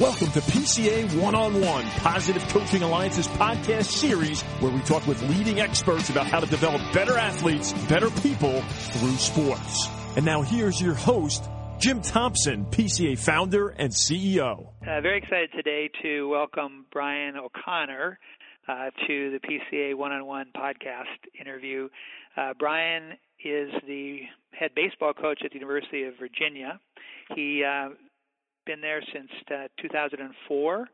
Welcome to PCA One on One, Positive Coaching Alliance's podcast series where we talk with leading experts about how to develop better athletes, better people through sports. And now here's your host, Jim Thompson, PCA founder and CEO. Uh, very excited today to welcome Brian O'Connor uh, to the PCA One on One podcast interview. Uh, Brian is the head baseball coach at the University of Virginia. He uh, been there since uh, 2004.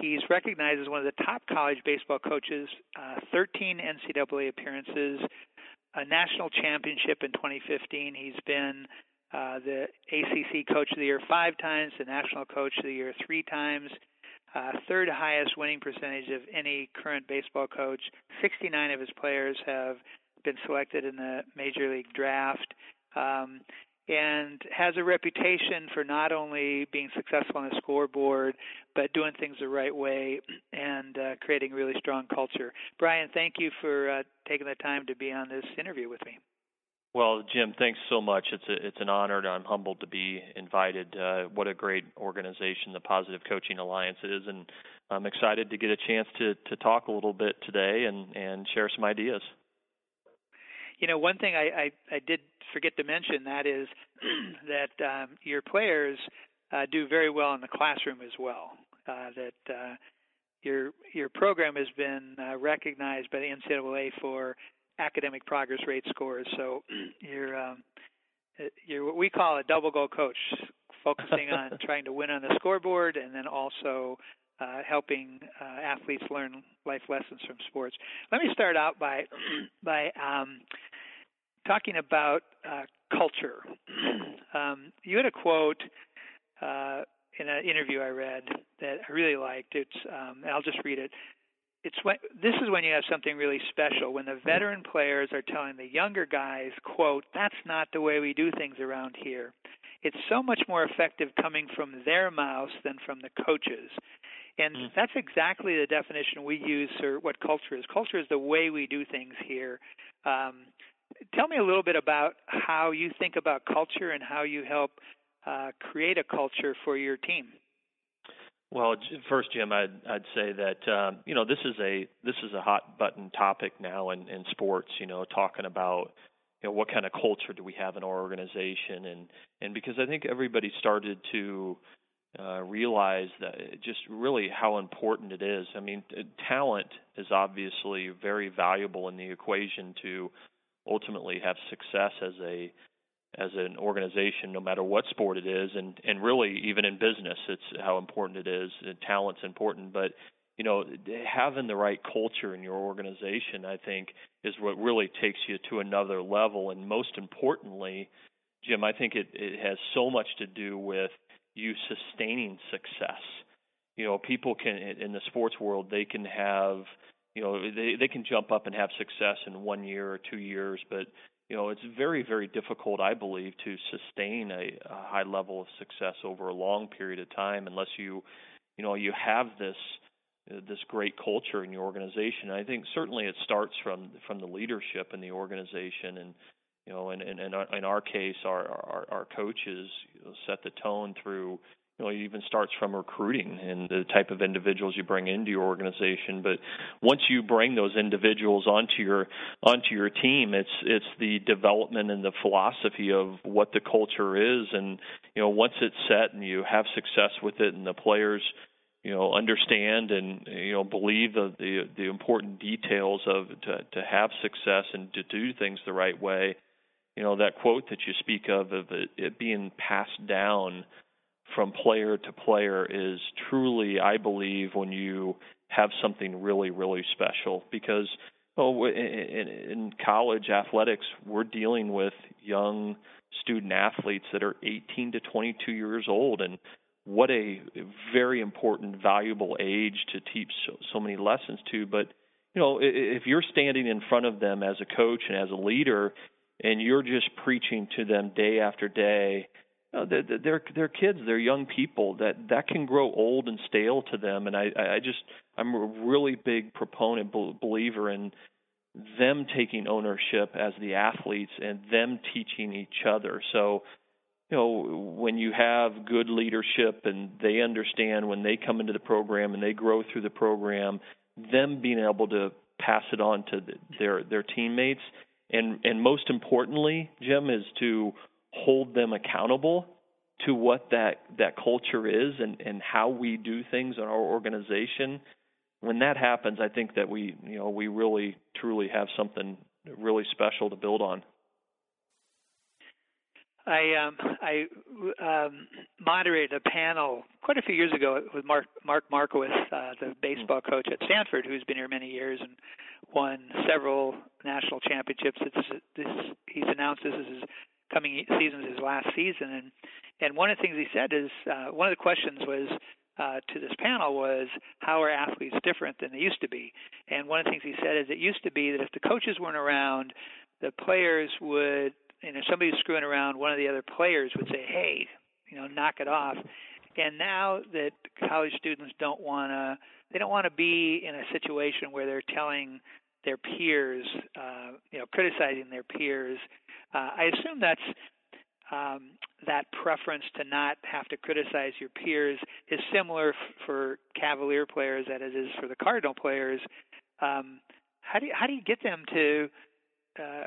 He's recognized as one of the top college baseball coaches, uh, 13 NCAA appearances, a national championship in 2015. He's been uh, the ACC Coach of the Year five times, the National Coach of the Year three times, uh, third highest winning percentage of any current baseball coach. 69 of his players have been selected in the Major League Draft. Um, and has a reputation for not only being successful on the scoreboard, but doing things the right way and uh, creating a really strong culture. Brian, thank you for uh, taking the time to be on this interview with me. Well, Jim, thanks so much. It's a, it's an honor. And I'm humbled to be invited. Uh, what a great organization the Positive Coaching Alliance is, and I'm excited to get a chance to to talk a little bit today and and share some ideas. You know, one thing I, I, I did forget to mention that is that um, your players uh, do very well in the classroom as well. Uh, that uh, your your program has been uh, recognized by the NCAA for academic progress rate scores. So you're um, you're what we call a double goal coach, focusing on trying to win on the scoreboard and then also uh, helping uh, athletes learn life lessons from sports. Let me start out by by um, talking about uh, culture. um, you had a quote uh, in an interview I read that I really liked. It's um, I'll just read it. It's when this is when you have something really special when the veteran players are telling the younger guys, "quote That's not the way we do things around here." It's so much more effective coming from their mouths than from the coaches. And mm. that's exactly the definition we use for what culture is. Culture is the way we do things here. Um, tell me a little bit about how you think about culture and how you help uh, create a culture for your team. Well, first, Jim, I'd, I'd say that um, you know this is a this is a hot button topic now in, in sports. You know, talking about you know what kind of culture do we have in our organization, and and because I think everybody started to uh, realize that just really how important it is. I mean, talent is obviously very valuable in the equation to ultimately have success as a as an organization, no matter what sport it is, and and really even in business, it's how important it is. And Talent's important, but you know having the right culture in your organization, I think, is what really takes you to another level. And most importantly, Jim, I think it it has so much to do with you sustaining success. You know, people can in the sports world they can have you know they they can jump up and have success in one year or two years but you know it's very very difficult i believe to sustain a, a high level of success over a long period of time unless you you know you have this this great culture in your organization. And i think certainly it starts from from the leadership in the organization and you know in in uh, in our case our our, our coaches set the tone through you know, it even starts from recruiting and the type of individuals you bring into your organization. But once you bring those individuals onto your onto your team, it's it's the development and the philosophy of what the culture is, and you know, once it's set and you have success with it, and the players you know understand and you know believe the the, the important details of to to have success and to do things the right way you know that quote that you speak of of it, it being passed down from player to player is truly, I believe, when you have something really, really special. Because oh, in, in college athletics, we're dealing with young student athletes that are 18 to 22 years old, and what a very important, valuable age to teach so, so many lessons to. But you know, if you're standing in front of them as a coach and as a leader, and you're just preaching to them day after day no, they're, they're they're kids. They're young people. That that can grow old and stale to them. And I I just I'm a really big proponent believer in them taking ownership as the athletes and them teaching each other. So you know when you have good leadership and they understand when they come into the program and they grow through the program them being able to pass it on to their their teammates and and most importantly Jim is to hold them accountable to what that that culture is and and how we do things in our organization. When that happens i think that we you know we really truly have something really special to build on. I um, I um, moderated a panel quite a few years ago with Mark Mark Marquess, uh, the baseball coach at Stanford, who's been here many years and won several national championships. It's, this he's announced this is his coming season is his last season, and and one of the things he said is uh, one of the questions was uh, to this panel was how are athletes different than they used to be? And one of the things he said is it used to be that if the coaches weren't around, the players would, you know, somebody was screwing around, one of the other players would say, hey, you know, knock it off. And now that college students don't want to, they don't want to be in a situation where they're telling their peers, uh, you know, criticizing their peers. Uh, I assume that's um, that preference to not have to criticize your peers is similar f- for Cavalier players as it is for the Cardinal players. Um, how do you, how do you get them to uh,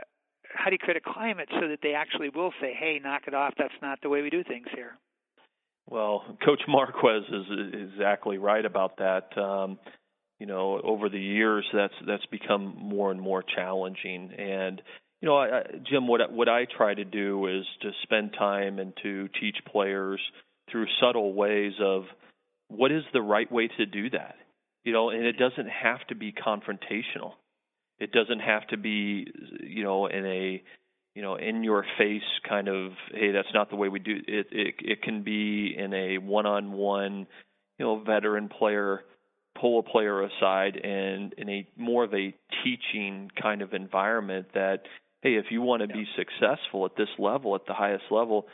how do you create a climate so that they actually will say, "Hey, knock it off. That's not the way we do things here." Well, Coach Marquess is exactly right about that. Um, you know, over the years, that's that's become more and more challenging, and you know, I, I, Jim, what what I try to do is to spend time and to teach players through subtle ways of what is the right way to do that. You know, and it doesn't have to be confrontational. It doesn't have to be, you know, in a you know in your face kind of hey that's not the way we do it it it can be in a one on one you know veteran player pull a player aside and in a more of a teaching kind of environment that hey, if you want to be successful at this level, at the highest level,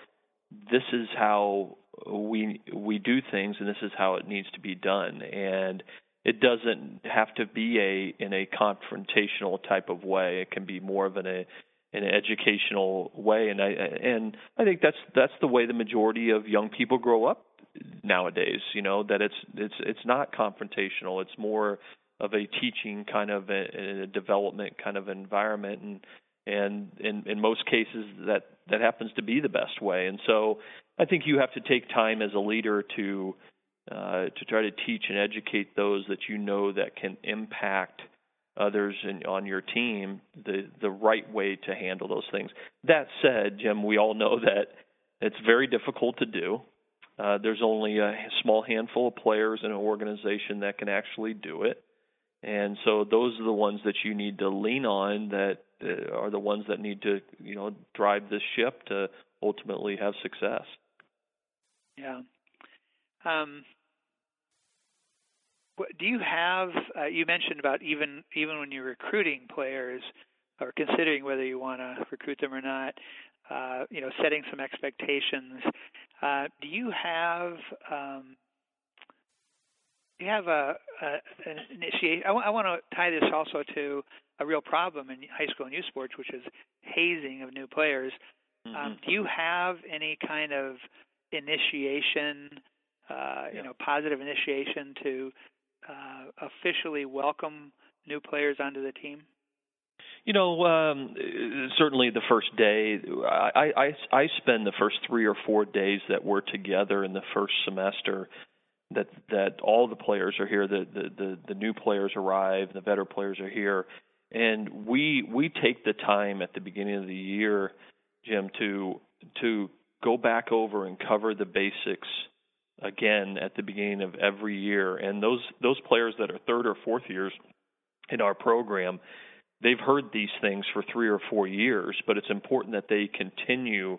this is how we we do things, and this is how it needs to be done. And it doesn't have to be a in a confrontational type of way. It can be more of an a an educational way, and I and I think that's that's the way the majority of young people grow up nowadays. You know that it's it's it's not confrontational. It's more of a teaching kind of a, a development kind of environment, and and in in most cases that that happens to be the best way and so i think you have to take time as a leader to uh, to try to teach and educate those that you know that can impact others in, on your team the the right way to handle those things that said jim we all know that it's very difficult to do uh, there's only a small handful of players in an organization that can actually do it and so those are the ones that you need to lean on that uh, are the ones that need to you know drive this ship to ultimately have success. Yeah. Um, do you have? Uh, you mentioned about even even when you're recruiting players or considering whether you want to recruit them or not. Uh, you know, setting some expectations. Uh, do you have um, do you have a, a an initiation? I, w- I want to tie this also to a real problem in high school and youth sports, which is hazing of new players. Um, mm-hmm. Um, do you have any kind of initiation, uh, yeah. you know, positive initiation to uh, officially welcome new players onto the team? You know, um, certainly the first day, I, I I spend the first three or four days that we're together in the first semester. That that all the players are here. The the the, the new players arrive. The veteran players are here and we we take the time at the beginning of the year, Jim, to to go back over and cover the basics again at the beginning of every year. And those those players that are third or fourth years in our program, they've heard these things for three or four years, but it's important that they continue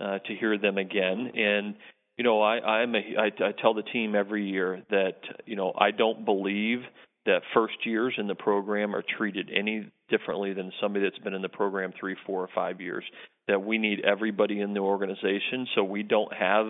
uh, to hear them again. And you know, I I'm a, I, I tell the team every year that you know I don't believe that first years in the program are treated any differently than somebody that's been in the program three, four, or five years. That we need everybody in the organization, so we don't have.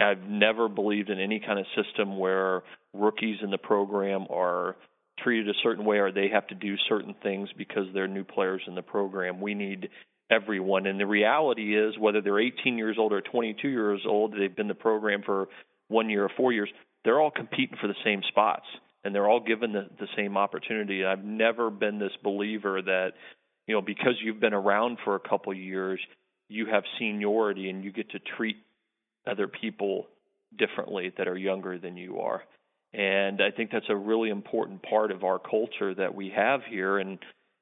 I've never believed in any kind of system where rookies in the program are treated a certain way or they have to do certain things because they're new players in the program. We need everyone. And the reality is, whether they're 18 years old or 22 years old, they've been the program for one year or four years, they're all competing for the same spots and they're all given the, the same opportunity. I've never been this believer that, you know, because you've been around for a couple years, you have seniority and you get to treat other people differently that are younger than you are. And I think that's a really important part of our culture that we have here and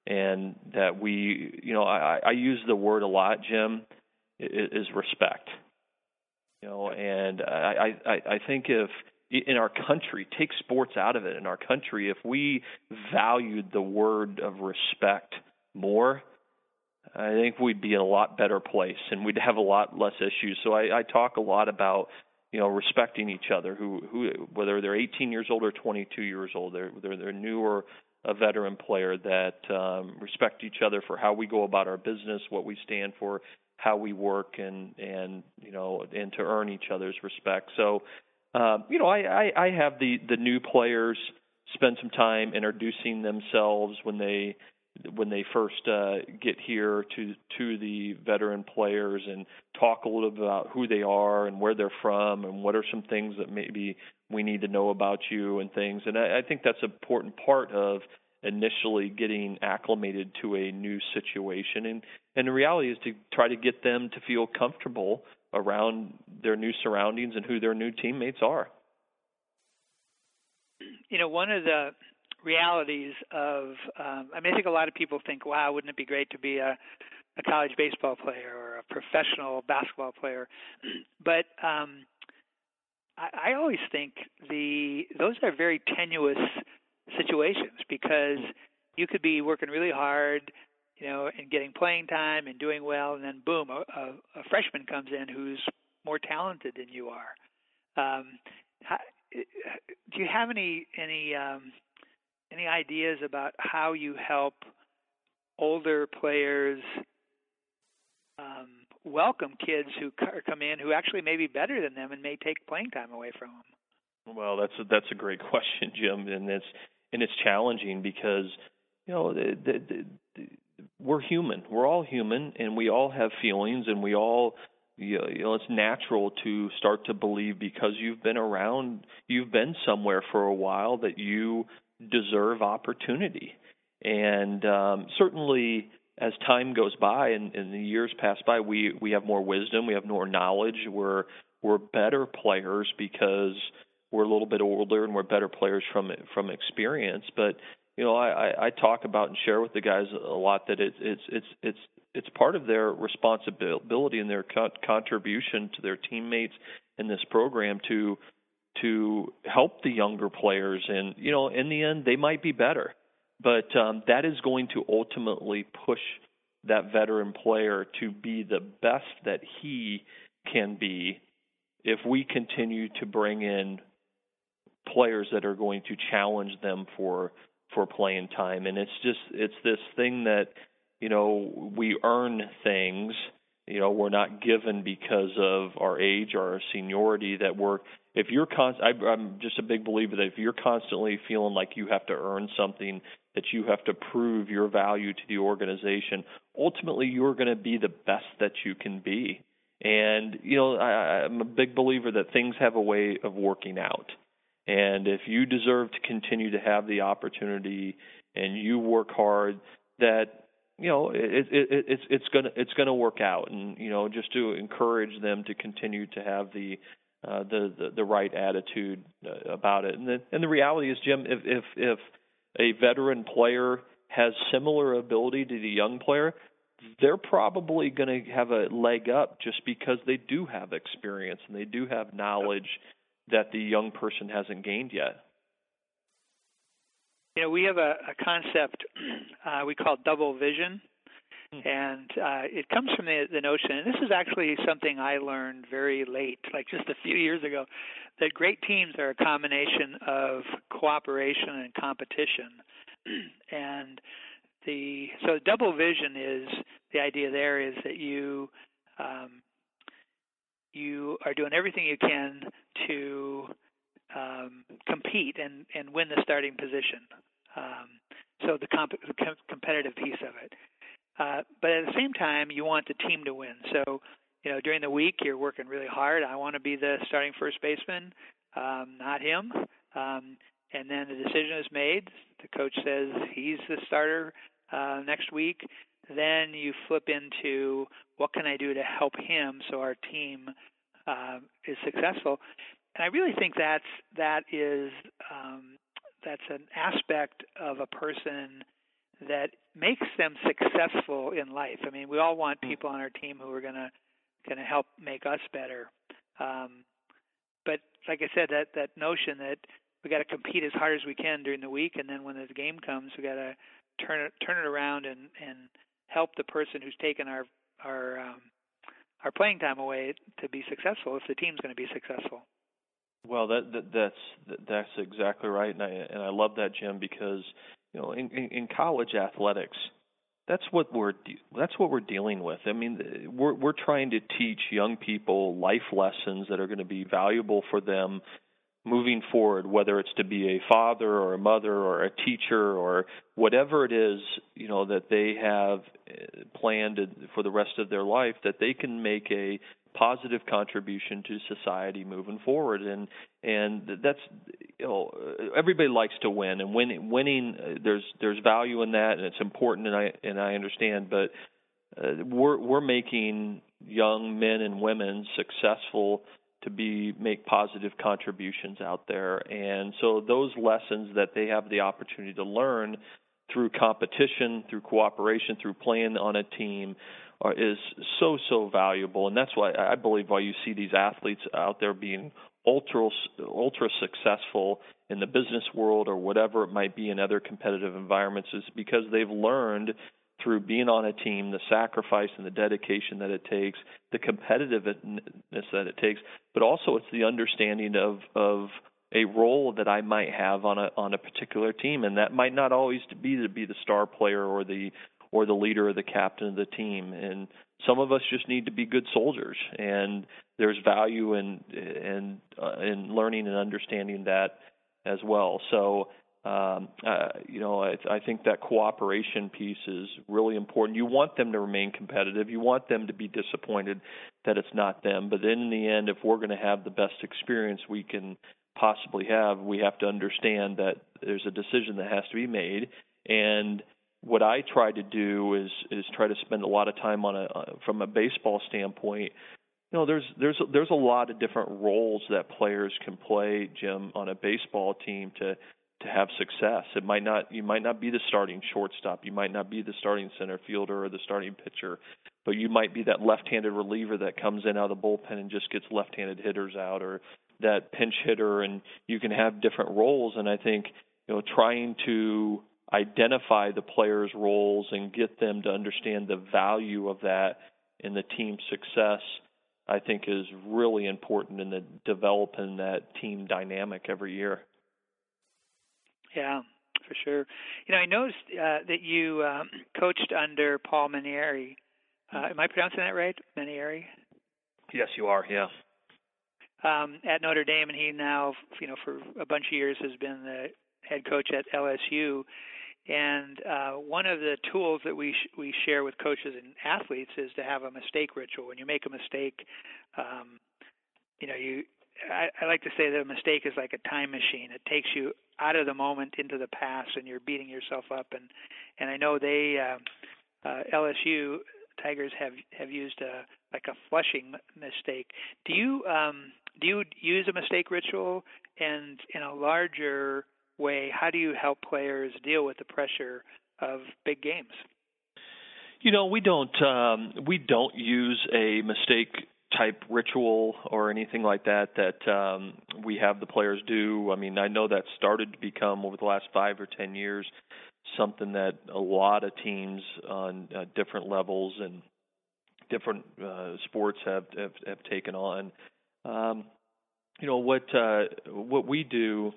and that we you know, I, I use the word a lot, Jim, is respect. You know, and I, I, I think if in our country, take sports out of it, in our country, if we valued the word of respect more, I think we'd be in a lot better place and we'd have a lot less issues. So I, I talk a lot about you know respecting each other, who who whether they're 18 years old or 22 years old, they're they're, they're new or a veteran player that um, respect each other for how we go about our business, what we stand for, how we work, and and you know and to earn each other's respect. So um, you know I, I I have the the new players spend some time introducing themselves when they when they first uh, get here to to the veteran players and talk a little bit about who they are and where they're from and what are some things that maybe we need to know about you and things. And I, I think that's an important part of initially getting acclimated to a new situation. And and the reality is to try to get them to feel comfortable around their new surroundings and who their new teammates are. You know, one of the realities of um, I mean I think a lot of people think, wow, wouldn't it be great to be a a college baseball player or a professional basketball player? but um I, I always think the those are very tenuous situations because you could be working really hard, you know, and getting playing time and doing well, and then boom, a, a, a freshman comes in who's more talented than you are. Um, how, do you have any any um, any ideas about how you help older players um, welcome kids who come in who actually may be better than them and may take playing time away from them? Well, that's a, that's a great question, Jim, and it's and it's challenging because you know the, the, the, we're human. We're all human, and we all have feelings, and we all you know it's natural to start to believe because you've been around, you've been somewhere for a while that you deserve opportunity. And um, certainly, as time goes by and, and the years pass by, we we have more wisdom, we have more knowledge. We're we're better players because we're a little bit older and we're better players from from experience. But you know, I, I talk about and share with the guys a lot that it's it's it's it's it's part of their responsibility and their co- contribution to their teammates in this program to to help the younger players. And you know, in the end, they might be better, but um, that is going to ultimately push that veteran player to be the best that he can be if we continue to bring in players that are going to challenge them for for playing time and it's just it's this thing that you know we earn things you know we're not given because of our age or our seniority that we're if you're con I, I'm just a big believer that if you're constantly feeling like you have to earn something that you have to prove your value to the organization ultimately you're going to be the best that you can be. And you know I, I'm a big believer that things have a way of working out. And if you deserve to continue to have the opportunity and you work hard that you know it, it, it's it's gonna it's gonna work out. And you know just to encourage them to continue to have the uh, the, the the right attitude uh, about it and the and the reality is Jim if if if a veteran player has similar ability to the young player they're probably going to have a leg up just because they do have experience and they do have knowledge that the young person hasn't gained yet you know, we have a, a concept uh, we call double vision. And uh, it comes from the, the notion, and this is actually something I learned very late, like just a few years ago, that great teams are a combination of cooperation and competition. and the so double vision is the idea there is that you um, you are doing everything you can to um, compete and, and win the starting position. Um, so the, comp- com- competitive piece of it. Uh, but at the same time, you want the team to win. So, you know, during the week, you're working really hard. I want to be the starting first baseman, um, not him. Um, and then the decision is made. The coach says he's the starter uh, next week. Then you flip into what can I do to help him so our team uh, is successful. And I really think that's that is um, that's an aspect of a person that makes them successful in life. I mean, we all want hmm. people on our team who are gonna gonna help make us better. Um, but like I said, that that notion that we got to compete as hard as we can during the week, and then when the game comes, we got to turn it turn it around and and help the person who's taken our our um, our playing time away to be successful if the team's going to be successful. Well, that, that that's that's exactly right, and I and I love that, Jim, because you know in, in, in college athletics, that's what we're that's what we're dealing with. I mean, we're we're trying to teach young people life lessons that are going to be valuable for them moving forward, whether it's to be a father or a mother or a teacher or whatever it is, you know, that they have uh, planned for the rest of their life, that they can make a positive contribution to society moving forward. And and that's you know everybody likes to win and winning winning uh, there's there's value in that and it's important and I and I understand but uh, we're we're making young men and women successful to be make positive contributions out there. And so those lessons that they have the opportunity to learn through competition through cooperation through playing on a team are, is so so valuable. And that's why I believe why you see these athletes out there being ultra ultra successful in the business world or whatever it might be in other competitive environments is because they've learned through being on a team, the sacrifice and the dedication that it takes, the competitiveness that it takes, but also it's the understanding of of a role that I might have on a on a particular team, and that might not always be to be the star player or the or the leader or the captain of the team. And some of us just need to be good soldiers, and there's value in in uh, in learning and understanding that as well. So um, uh, you know, I, I think that cooperation piece is really important. You want them to remain competitive. You want them to be disappointed that it's not them. But then in the end, if we're going to have the best experience we can possibly have, we have to understand that there's a decision that has to be made. And what I try to do is is try to spend a lot of time on a from a baseball standpoint. You know, there's there's there's a lot of different roles that players can play, Jim, on a baseball team to to have success. It might not you might not be the starting shortstop, you might not be the starting center fielder or the starting pitcher, but you might be that left-handed reliever that comes in out of the bullpen and just gets left-handed hitters out or that pinch hitter and you can have different roles and I think you know trying to identify the players' roles and get them to understand the value of that in the team's success I think is really important in the developing that team dynamic every year. Yeah, for sure. You know, I noticed uh, that you um, coached under Paul Mainieri. Uh, am I pronouncing that right, Mainieri? Yes, you are. Yeah. Um, at Notre Dame, and he now, you know, for a bunch of years has been the head coach at LSU. And uh, one of the tools that we sh- we share with coaches and athletes is to have a mistake ritual. When you make a mistake, um, you know, you I, I like to say that a mistake is like a time machine. It takes you out of the moment into the past, and you're beating yourself up. And and I know they uh, uh, LSU Tigers have have used a like a flushing mistake. Do you um, do you use a mistake ritual? And in a larger way, how do you help players deal with the pressure of big games? You know, we don't um, we don't use a mistake type ritual or anything like that that um, we have the players do. I mean, I know that started to become over the last five or ten years something that a lot of teams on uh, different levels and different uh, sports have, have have taken on. Um, you know what uh, what we do,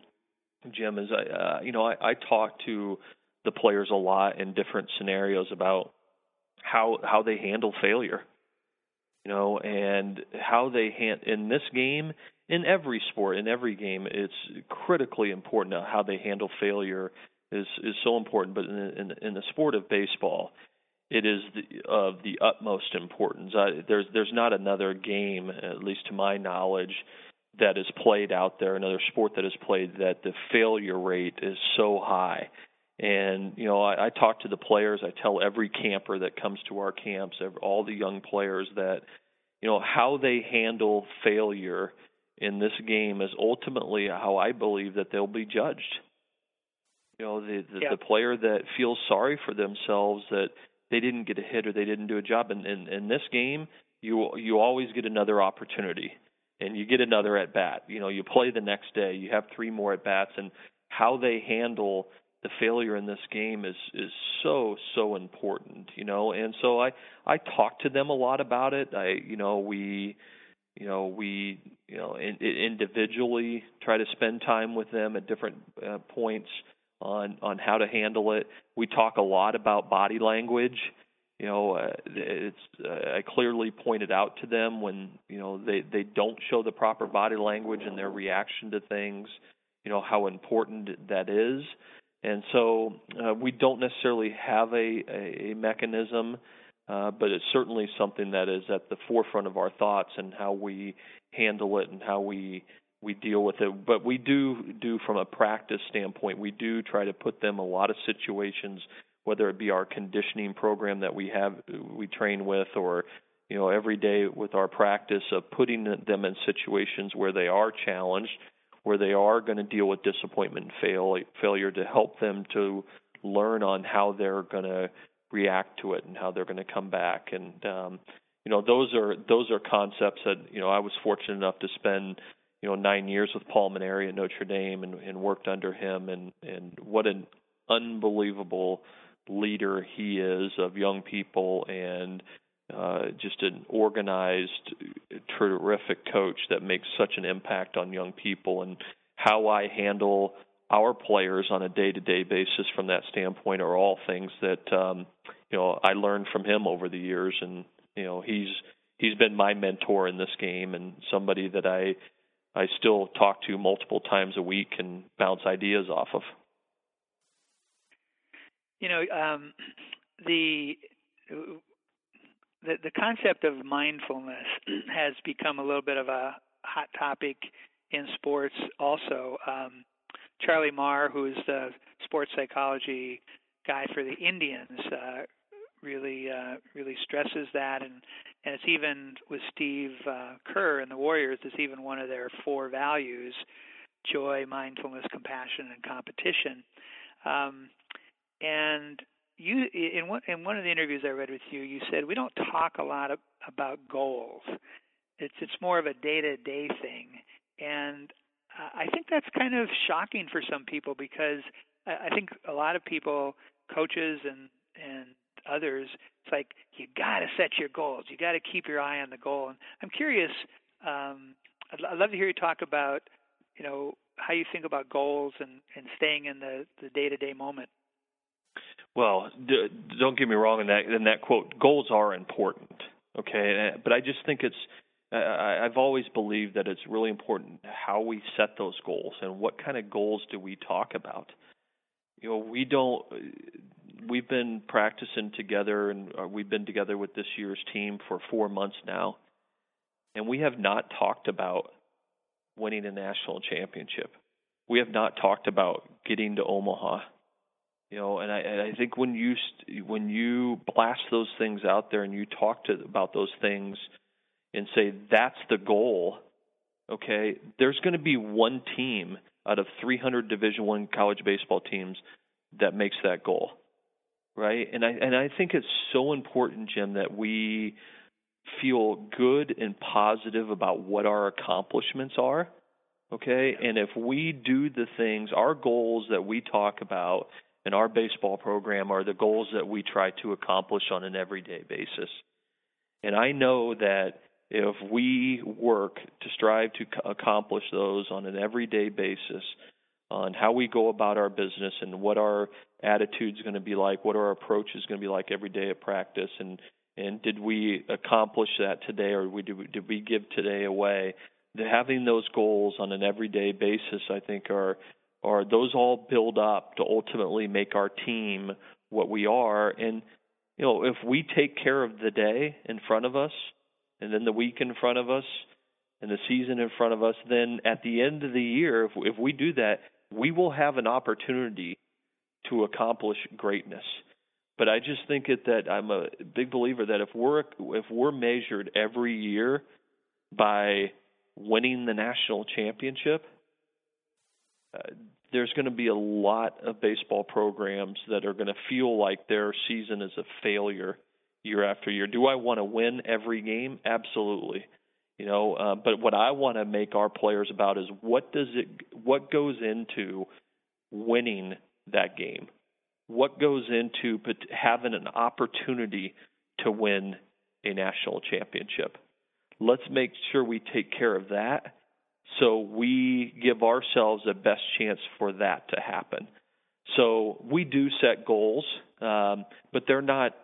Jim, is I uh, you know I, I talk to the players a lot in different scenarios about how how they handle failure you know, and how they hand in this game, in every sport, in every game, it's critically important how they handle failure is is so important. But in in, in the sport of baseball, it is the, of the utmost importance. I, there's there's not another game, at least to my knowledge, that is played out there, another sport that is played that the failure rate is so high. And you know, I, I talk to the players. I tell every camper that comes to our camps, all the young players, that you know how they handle failure in this game is ultimately how I believe that they'll be judged. You know, the the, yeah. the player that feels sorry for themselves that they didn't get a hit or they didn't do a job. And in, in this game, you you always get another opportunity, and you get another at bat. You know, you play the next day, you have three more at bats, and how they handle the failure in this game is is so so important. You know, and so I I talk to them a lot about it. I you know we you know we you know in, individually try to spend time with them at different uh, points on on how to handle it. We talk a lot about body language. You know, uh, it's uh, I clearly pointed out to them when you know they they don't show the proper body language and their reaction to things. You know how important that is, and so uh, we don't necessarily have a a, a mechanism. Uh, but it's certainly something that is at the forefront of our thoughts and how we handle it and how we we deal with it. But we do do from a practice standpoint, we do try to put them a lot of situations, whether it be our conditioning program that we have we train with, or you know every day with our practice of putting them in situations where they are challenged, where they are going to deal with disappointment and fail, failure to help them to learn on how they're going to react to it and how they're going to come back and um you know those are those are concepts that you know I was fortunate enough to spend you know nine years with Paul Mainieri at Notre Dame and, and worked under him and and what an unbelievable leader he is of young people and uh, just an organized, terrific coach that makes such an impact on young people. And how I handle our players on a day-to-day basis from that standpoint are all things that um, you know I learned from him over the years. And you know he's he's been my mentor in this game and somebody that I I still talk to multiple times a week and bounce ideas off of. You know, um, the the the concept of mindfulness has become a little bit of a hot topic in sports. Also, um, Charlie Maher, who's the sports psychology guy for the Indians, uh, really uh, really stresses that, and and it's even with Steve uh, Kerr and the Warriors. It's even one of their four values: joy, mindfulness, compassion, and competition. Um, and you, in one in one of the interviews I read with you, you said we don't talk a lot of, about goals. It's it's more of a day to day thing, and I think that's kind of shocking for some people because I think a lot of people, coaches and and others, it's like you got to set your goals. You got to keep your eye on the goal. And I'm curious. Um, I'd, I'd love to hear you talk about, you know, how you think about goals and and staying in the the day to day moment. Well, d- don't get me wrong in that in that quote. Goals are important, okay, but I just think it's. I've always believed that it's really important how we set those goals and what kind of goals do we talk about. You know, we don't we've been practicing together, and uh, we've been together with this year's team for four months now, and we have not talked about winning a national championship. We have not talked about getting to Omaha. You know, and I, and I think when you when you blast those things out there and you talk to about those things and say that's the goal, okay, there's going to be one team out of 300 Division One college baseball teams that makes that goal right? And I and I think it's so important, Jim, that we feel good and positive about what our accomplishments are. Okay? And if we do the things, our goals that we talk about in our baseball program are the goals that we try to accomplish on an everyday basis. And I know that if we work to strive to accomplish those on an everyday basis, on how we go about our business and what our attitude is going to be like, what our approach is going to be like every day at practice, and and did we accomplish that today, or did we, did we give today away? The, having those goals on an everyday basis, I think, are are those all build up to ultimately make our team what we are, and you know, if we take care of the day in front of us, and then the week in front of us, and the season in front of us, then at the end of the year, if, if we do that, we will have an opportunity to accomplish greatness. But I just think it, that I'm a big believer that if we're if we're measured every year by winning the national championship, uh, there's going to be a lot of baseball programs that are going to feel like their season is a failure year after year. Do I want to win every game? Absolutely. You know, uh, but what I want to make our players about is what does it what goes into winning that game? What goes into having an opportunity to win a national championship? Let's make sure we take care of that so we give ourselves the best chance for that to happen. So we do set goals, um, but they're not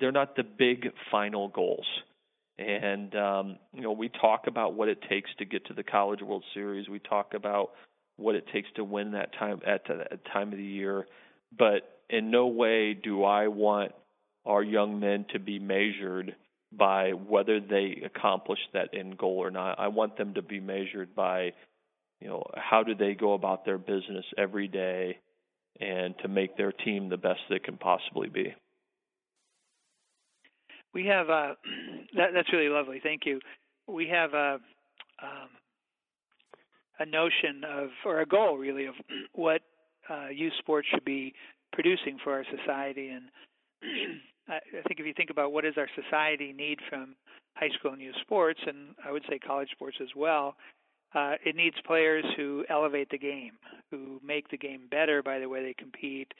they're not the big final goals. And um, you know, we talk about what it takes to get to the College World Series. We talk about what it takes to win that time at that time of the year. But in no way do I want our young men to be measured by whether they accomplish that end goal or not. I want them to be measured by, you know, how do they go about their business every day and to make their team the best they can possibly be. We have uh, that, that's really lovely. Thank you. We have a um, a notion of or a goal really of what uh, youth sports should be producing for our society and I think if you think about what does our society need from high school and youth sports, and I would say college sports as well, uh, it needs players who elevate the game, who make the game better by the way they compete,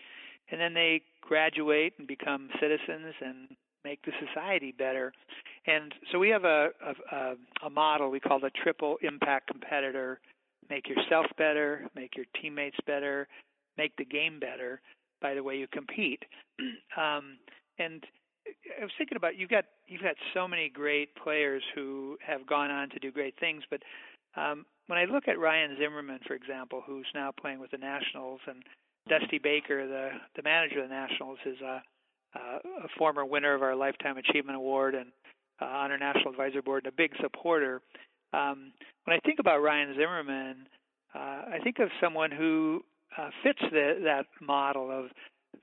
and then they graduate and become citizens and make the society better. And so we have a, a, a model we call the triple impact competitor: make yourself better, make your teammates better, make the game better by the way you compete. um, and I was thinking about you've got you've got so many great players who have gone on to do great things, but um, when I look at Ryan Zimmerman, for example, who's now playing with the Nationals, and Dusty Baker, the the manager of the Nationals, is a, a former winner of our Lifetime Achievement Award and uh, on our National Advisor Board, and a big supporter. Um, when I think about Ryan Zimmerman, uh, I think of someone who uh, fits the, that model of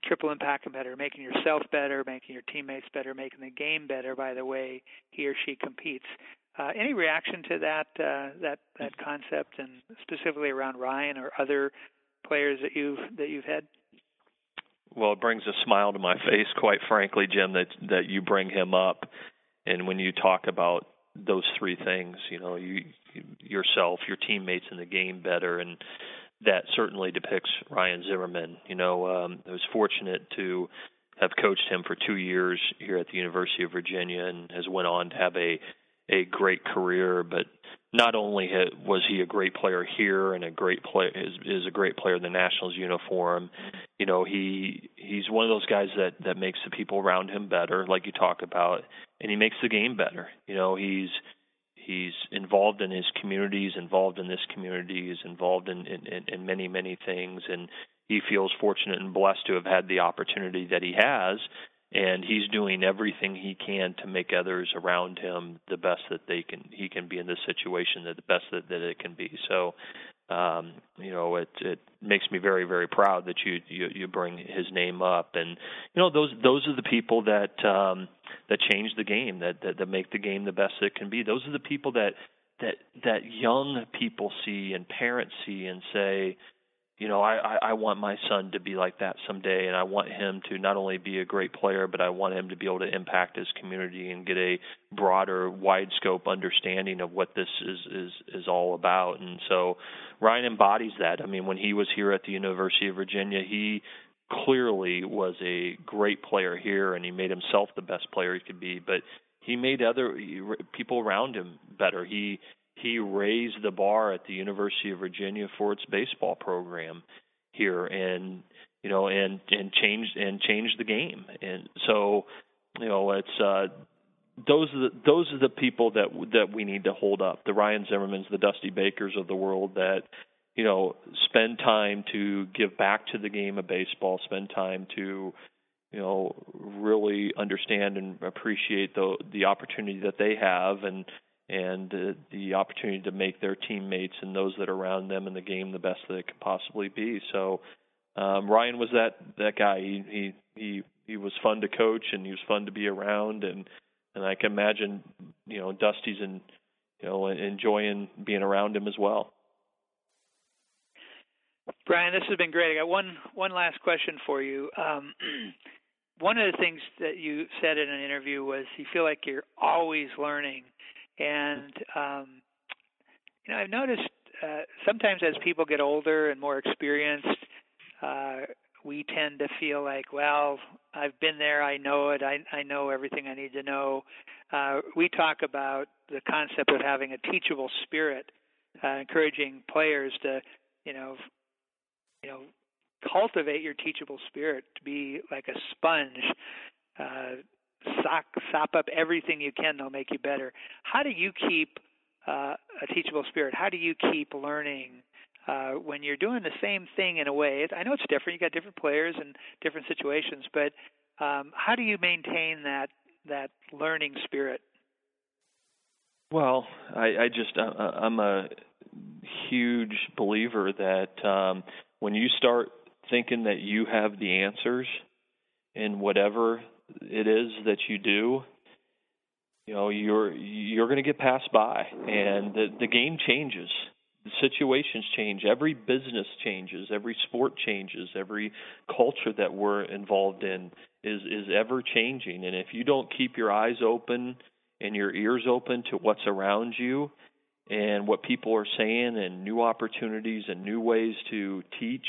triple impact competitor, making yourself better, making your teammates better, making the game better by the way he or she competes. Uh, any reaction to that uh, that that concept, and specifically around Ryan or other players that you've that you've had? Well, it brings a smile to my face, quite frankly, Jim, that that you bring him up, and when you talk about those three things, you know, you yourself, your teammates in the game better, and that certainly depicts Ryan Zimmerman. You know, um, I was fortunate to have coached him for two years here at the University of Virginia, and has went on to have a a great career. But not only was he a great player here and a great player is, is a great player in the Nationals uniform, you know he he's one of those guys that that makes the people around him better, like you talk about, and he makes the game better. You know he's he's involved in his community, he's involved in this community, he's involved in, in, in many, many things, and he feels fortunate and blessed to have had the opportunity that he has. And he's doing everything he can to make others around him the best that they can. He can be in this situation, that the best that, that it can be. So, um, you know, it it makes me very very proud that you you you bring his name up, and you know those those are the people that um, that change the game, that, that that make the game the best it can be. Those are the people that that that young people see and parents see and say, you know, I, I, I want my son to be like that someday, and I want him to not only be a great player, but I want him to be able to impact his community and get a broader, wide scope understanding of what this is is is all about. And so, Ryan embodies that. I mean, when he was here at the University of Virginia, he clearly was a great player here, and he made himself the best player he could be. But he made other people around him better. He he raised the bar at the University of Virginia for its baseball program here, and you know, and and changed and changed the game. And so, you know, it's uh, those are the those are the people that that we need to hold up. The Ryan Zimmermans, the Dusty Bakers of the world that you know spend time to give back to the game of baseball, spend time to you know really understand and appreciate the the opportunity that they have and and uh, the opportunity to make their teammates and those that are around them in the game the best that it could possibly be. So um, Ryan was that that guy. He he he he was fun to coach and he was fun to be around and and I can imagine you know Dusty's and you know enjoying being around him as well. Brian, this has been great. I got one one last question for you. Um, one of the things that you said in an interview was you feel like you're always learning, and um, you know I've noticed uh, sometimes as people get older and more experienced, uh, we tend to feel like, well, I've been there, I know it, I, I know everything I need to know. Uh, we talk about the concept of having a teachable spirit, uh, encouraging players to, you know, you know, cultivate your teachable spirit to be like a sponge. Uh, sock, sop up everything you can; they'll make you better. How do you keep uh, a teachable spirit? How do you keep learning uh, when you're doing the same thing in a way? I know it's different. You got different players and different situations, but um, how do you maintain that that learning spirit? Well, I, I just uh, I'm a huge believer that um, when you start thinking that you have the answers in whatever it is that you do, you know you're you're going to get passed by, and the the game changes. The situations change. Every business changes. Every sport changes. Every culture that we're involved in is is ever changing. And if you don't keep your eyes open and your ears open to what's around you, and what people are saying and new opportunities and new ways to teach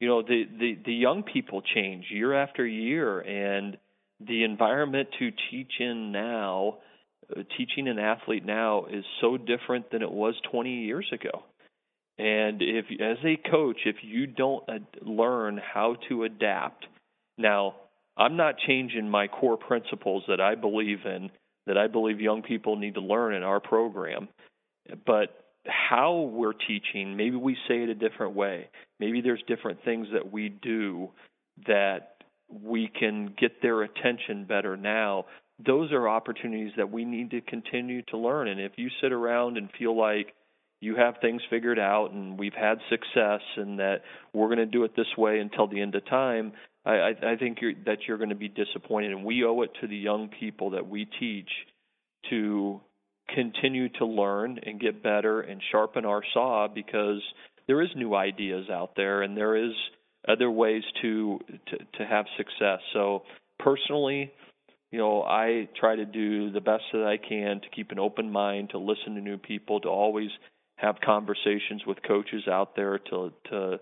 you know the the the young people change year after year and the environment to teach in now uh, teaching an athlete now is so different than it was 20 years ago and if as a coach if you don't learn how to adapt now i'm not changing my core principles that i believe in that i believe young people need to learn in our program but how we're teaching, maybe we say it a different way. Maybe there's different things that we do that we can get their attention better now. Those are opportunities that we need to continue to learn. And if you sit around and feel like you have things figured out and we've had success and that we're going to do it this way until the end of time, I, I, think you're, that you're going to be disappointed. And we owe it to the young people that we teach to continue to learn and get better and sharpen our saw because there is new ideas out there and there is other ways to to, to have success. So personally, you know, I try to do the best that I can to keep an open mind, to listen to new people, to always have conversations with coaches out there to to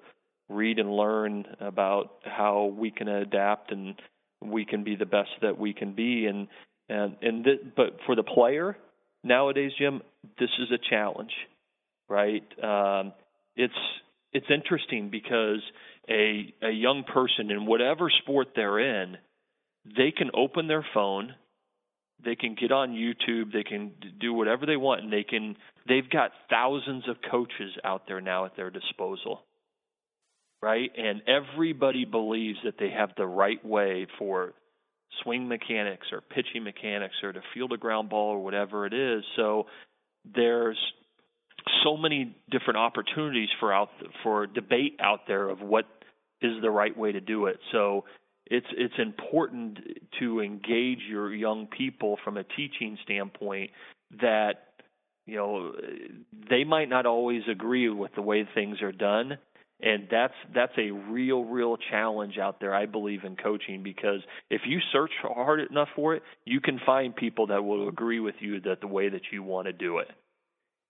read and learn about how we can adapt and we can be the best that we can be and and and th- but for the player nowadays, Jim, this is a challenge, right? Um, it's it's interesting because a a young person in whatever sport they're in, they can open their phone, they can get on YouTube, they can do whatever they want, and they can they've got thousands of coaches out there now at their disposal. Right? And everybody believes that they have the right way for swing mechanics or pitching mechanics or to field a ground ball or whatever it is. So there's so many different opportunities for out for debate out there of what is the right way to do it. So it's it's important to engage your young people from a teaching standpoint that you know they might not always agree with the way things are done and that's that's a real real challenge out there i believe in coaching because if you search hard enough for it you can find people that will agree with you that the way that you want to do it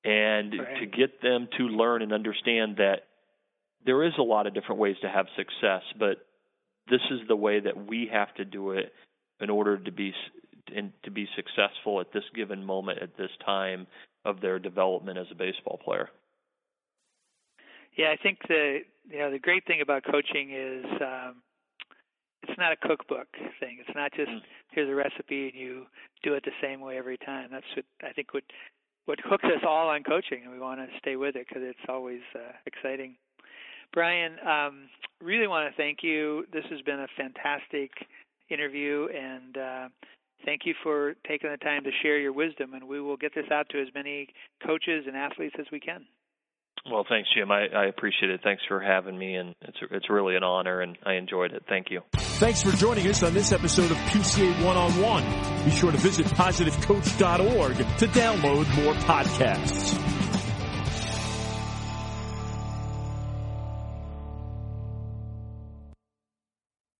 and right. to get them to learn and understand that there is a lot of different ways to have success but this is the way that we have to do it in order to be and to be successful at this given moment at this time of their development as a baseball player yeah, I think the you know the great thing about coaching is um, it's not a cookbook thing. It's not just mm. here's a recipe and you do it the same way every time. That's what I think what what hooks us all on coaching, and we want to stay with it because it's always uh, exciting. Brian, um, really want to thank you. This has been a fantastic interview, and uh, thank you for taking the time to share your wisdom. And we will get this out to as many coaches and athletes as we can. Well, thanks, Jim. I, I, appreciate it. Thanks for having me, and it's it's really an honor, and I enjoyed it. Thank you. Thanks for joining us on this episode of PCA One on One. Be sure to visit positivecoach.org to download more podcasts.